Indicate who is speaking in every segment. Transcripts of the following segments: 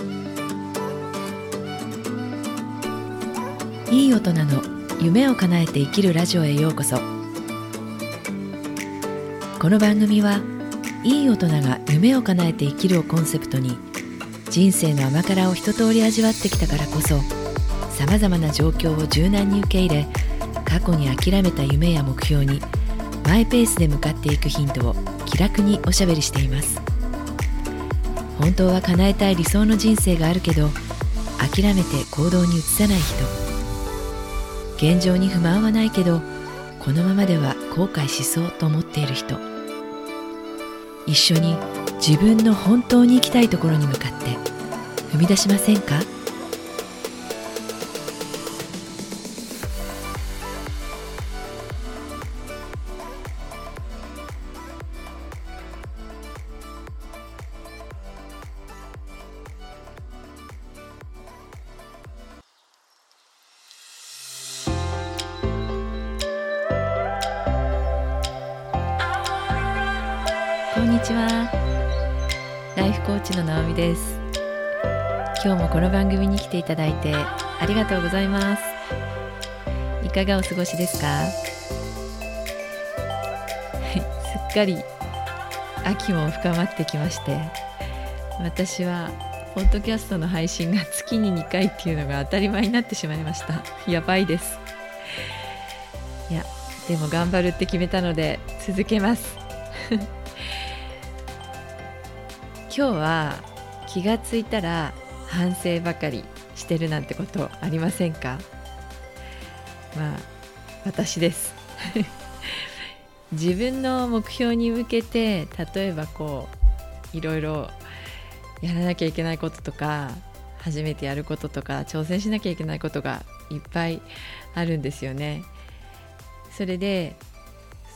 Speaker 1: いい大人の夢を叶えて生きるラジオへようこそ。この番組はいい大人が夢を叶えて生きるをコンセプトに人生の甘辛を一通り味わってきたからこそさまざまな状況を柔軟に受け入れ過去に諦めた夢や目標にマイペースで向かっていくヒントを気楽におしゃべりしています。本当は叶えたい理想の人生があるけど諦めて行動に移さない人現状に不満はないけどこのままでは後悔しそうと思っている人。一緒に自分の本当に行きたいところに向かって踏み出しませんか？にちは。ライフコーチの直美です。今日もこの番組に来ていただいてありがとうございます。いかがお過ごしですか？は いすっかり秋も深まってきまして私はポッドキャストの配信が月に2回っていうのが当たり前になってしまいました。やばいです。いやでも頑張るって決めたので続けます。今日は気がついたら反省ばかりしてるなんてことありませんか？まあ私です 自分の目標に向けて例えばこういろいろやらなきゃいけないこととか初めてやることとか挑戦しなきゃいけないことがいっぱいあるんですよね。それで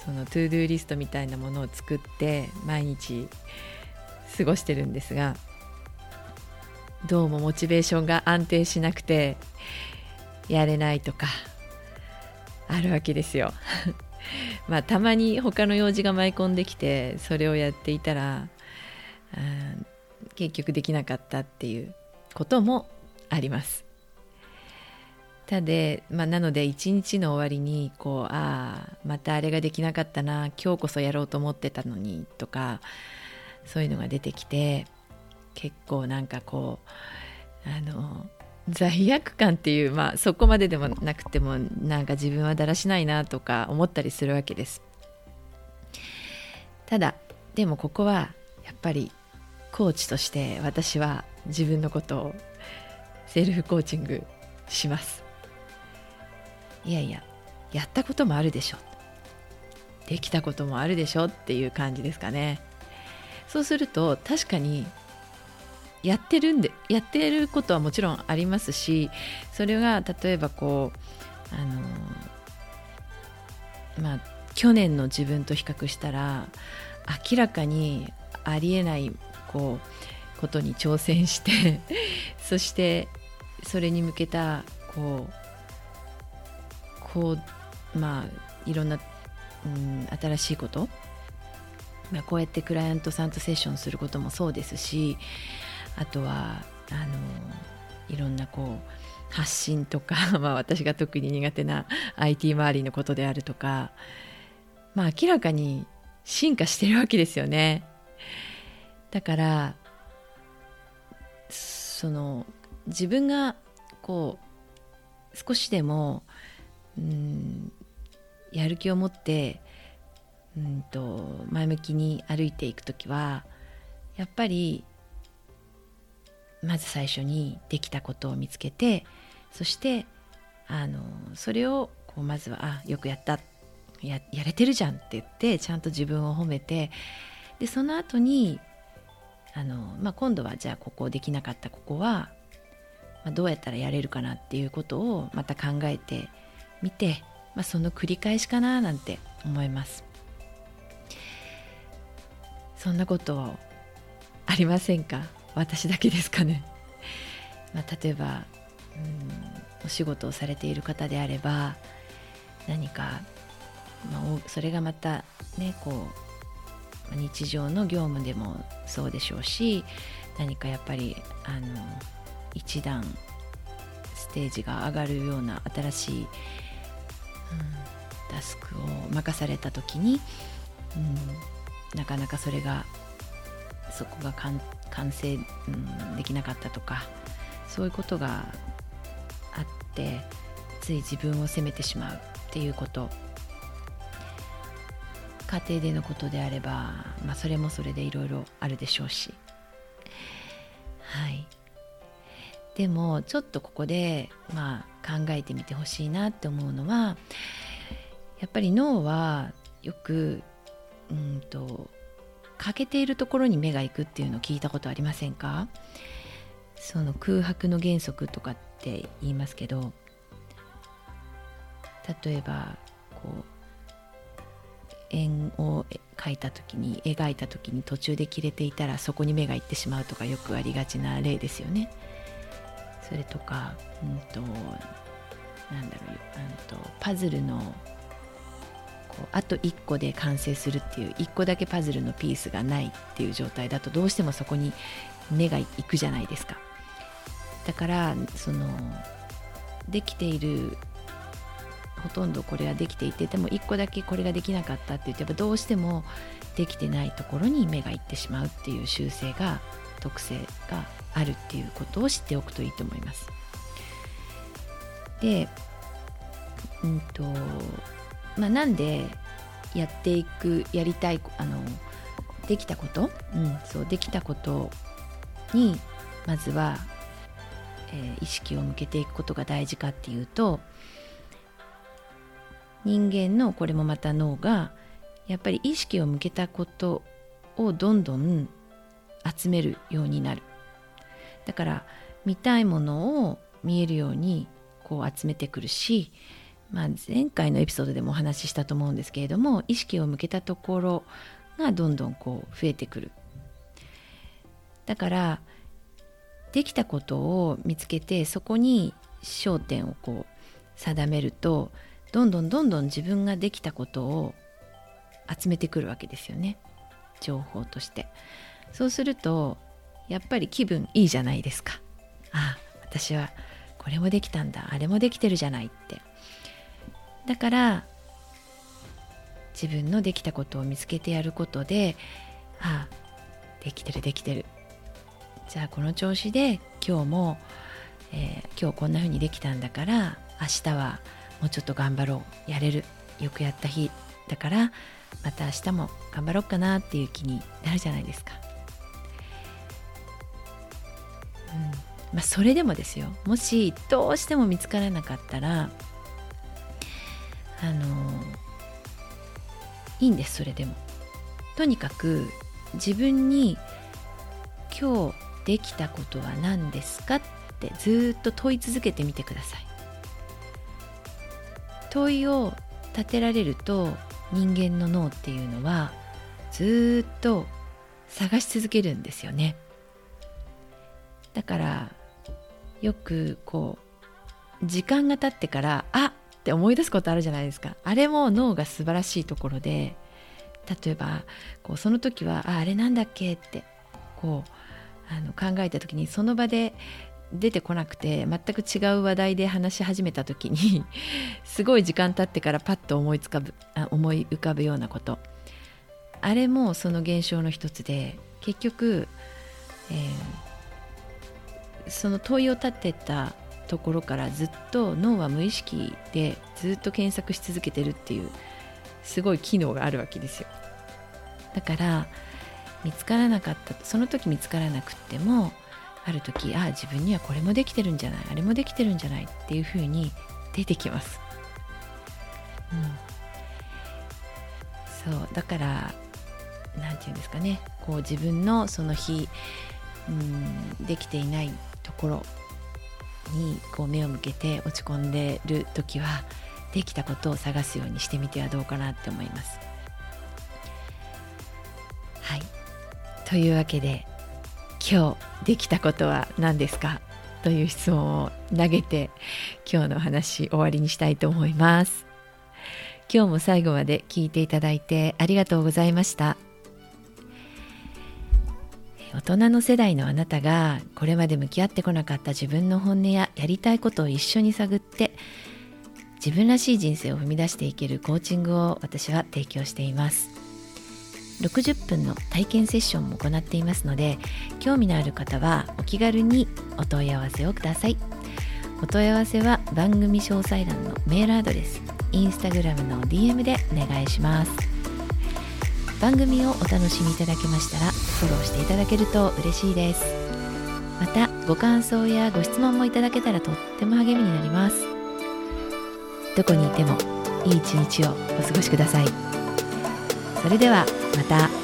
Speaker 1: その ToDo リストみたいなものを作って毎日過ごしてるんですがどうもモチベーションが安定しなくてやれないとかあるわけですよ。まあたまに他の用事が舞い込んできてそれをやっていたら結局できなかったっていうこともあります。ただ、まあ、なので一日の終わりにこうああまたあれができなかったな今日こそやろうと思ってたのにとかそういうのが出てきて結構なんかこうあの罪悪感っていうまあそこまででもなくてもなんか自分はだらしないなとか思ったりするわけです。ただでもここはやっぱりコーチとして私は自分のことをセルフコーチングします。いやいややったこともあるでしょ。できたこともあるでしょっていう感じですかね。そうすると確かにやってるんでやってることはもちろんありますしそれが例えばこうあのまあ去年の自分と比較したら明らかにありえないこうことに挑戦して そしてそれに向けたこうこうまあいろんな、うん、新しいことまあ、こうやってクライアントさんとセッションすることもそうですしあとはあのいろんなこう発信とか、まあ、私が特に苦手な IT 周りのことであるとか、まあ、明らかに進化してるわけですよね。だからその自分がこう少しでもうんやる気を持ってうんと前向きに歩いていく時はやっぱりまず最初にできたことを見つけてそしてあのそれをこうまずは「あよくやったややれてるじゃん」って言ってちゃんと自分を褒めてでその後にあの、まあ、今度はじゃあここできなかったここは、まあ、どうやったらやれるかなっていうことをまた考えてみて、まあ、その繰り返しかななんて思います。そんなことありませんか？私だけですかね、まあ、例えばうんお仕事をされている方であれば何か、まあ、それがまたねこう日常の業務でもそうでしょうし何かやっぱりあの一段ステージが上がるような新しい、うん、タスクを任された時に、うん、なかなかそれがそこが完成、うん、できなかったとかそういうことがあってつい自分を責めてしまうっていうこと。家庭でのことであれば、まあ、それもそれでいろいろあるでしょうし。はい。でもちょっとここで、まあ、考えてみてほしいなって思うのはやっぱり脳はよくうんと欠けているところに目が行くっていうのを聞いたことありませんか？その空白の原則とかって言いますけど例えばこう円を描いた時に描いた時に途中で切れていたらそこに目がいってしまうとかよくありがちな例ですよね。それとか、うんと、なんだろう、うんと、パズルのあと1個で完成するっていう1個だけパズルのピースがないっていう状態だとどうしてもそこに目がいくじゃないですか。だからそのできているほとんどこれはできていてでも1個だけこれができなかったって言ってやっぱどうしてもできてないところに目がいってしまうっていう習性が特性があるっていうことを知っておくといいと思います。で、うんとまあ、なんでやっていくやりたいあのできたこと、うん、そうできたことにまずは、えー、意識を向けていくことが大事かっていうと人間のこれもまた脳がやっぱり意識を向けたことをどんどん集めるようになる。だから見たいものを見えるようにこう集めてくるし、まあ、前回のエピソードでもお話ししたと思うんですけれども意識を向けたところがどんどんこう増えてくる。だからできたことを見つけてそこに焦点をこう定めるとどんどんどんどん自分ができたことを集めてくるわけですよね。情報として。そうするとやっぱり気分いいじゃないですか。ああ私はこれもできたんだ。あれもできてるじゃないって。だから自分のできたことを見つけてやることでああできてるできてる。じゃあこの調子で今日も、えー、今日こんな風にできたんだから明日はもうちょっと頑張ろう。やれる。よくやった日だからまた明日も頑張ろうかなっていう気になるじゃないですか。うん。まあ、それでもですよ。もしどうしても見つからなかったらあのいいんですそれでも。とにかく自分に今日できたことは何ですかってずっと問い続けてみてください。問いを立てられると人間の脳っていうのはずっと探し続けるんですよねだからよくこう時間が経ってからあって思い出すことあるじゃないですか。あれも脳が素晴らしいところで例えばこうその時はああれなんだっけってこうあの考えた時にその場で出てこなくて全く違う話題で話し始めた時に すごい時間経ってからパッと思いつかぶあ思い浮かぶようなこと。あれもその現象の一つで結局、えー、その問いを立てたところからずっと脳は無意識でずっと検索し続けてるっていうすごい機能があるわけですよ。だから見つからなかったその時見つからなくってもある時ああ自分にはこれもできてるんじゃないあれもできてるんじゃないっていうふうに出てきます。うん、そうだから何て言うんですかね。こう自分のその日、うん、できていないところにこう目を向けて落ち込んでる時はできたことを探すようにしてみてはどうかなって思います。はい。というわけで今日できたことは何ですか？という質問を投げて今日の話終わりにしたいと思います。今日も最後まで聞いていただいてありがとうございました。大人の世代のあなたがこれまで向き合ってこなかった自分の本音ややりたいことを一緒に探って自分らしい人生を踏み出していけるコーチングを私は提供しています。60分の体験セッションも行っていますので興味のある方はお気軽にお問い合わせをください。お問い合わせは番組詳細欄のメールアドレスインスタグラムの DM でお願いします。番組をお楽しみいただけましたらフォローしていただけると嬉しいです。またご感想やご質問もいただけたらとっても励みになります。どこにいてもいい一日をお過ごしください。それではまた。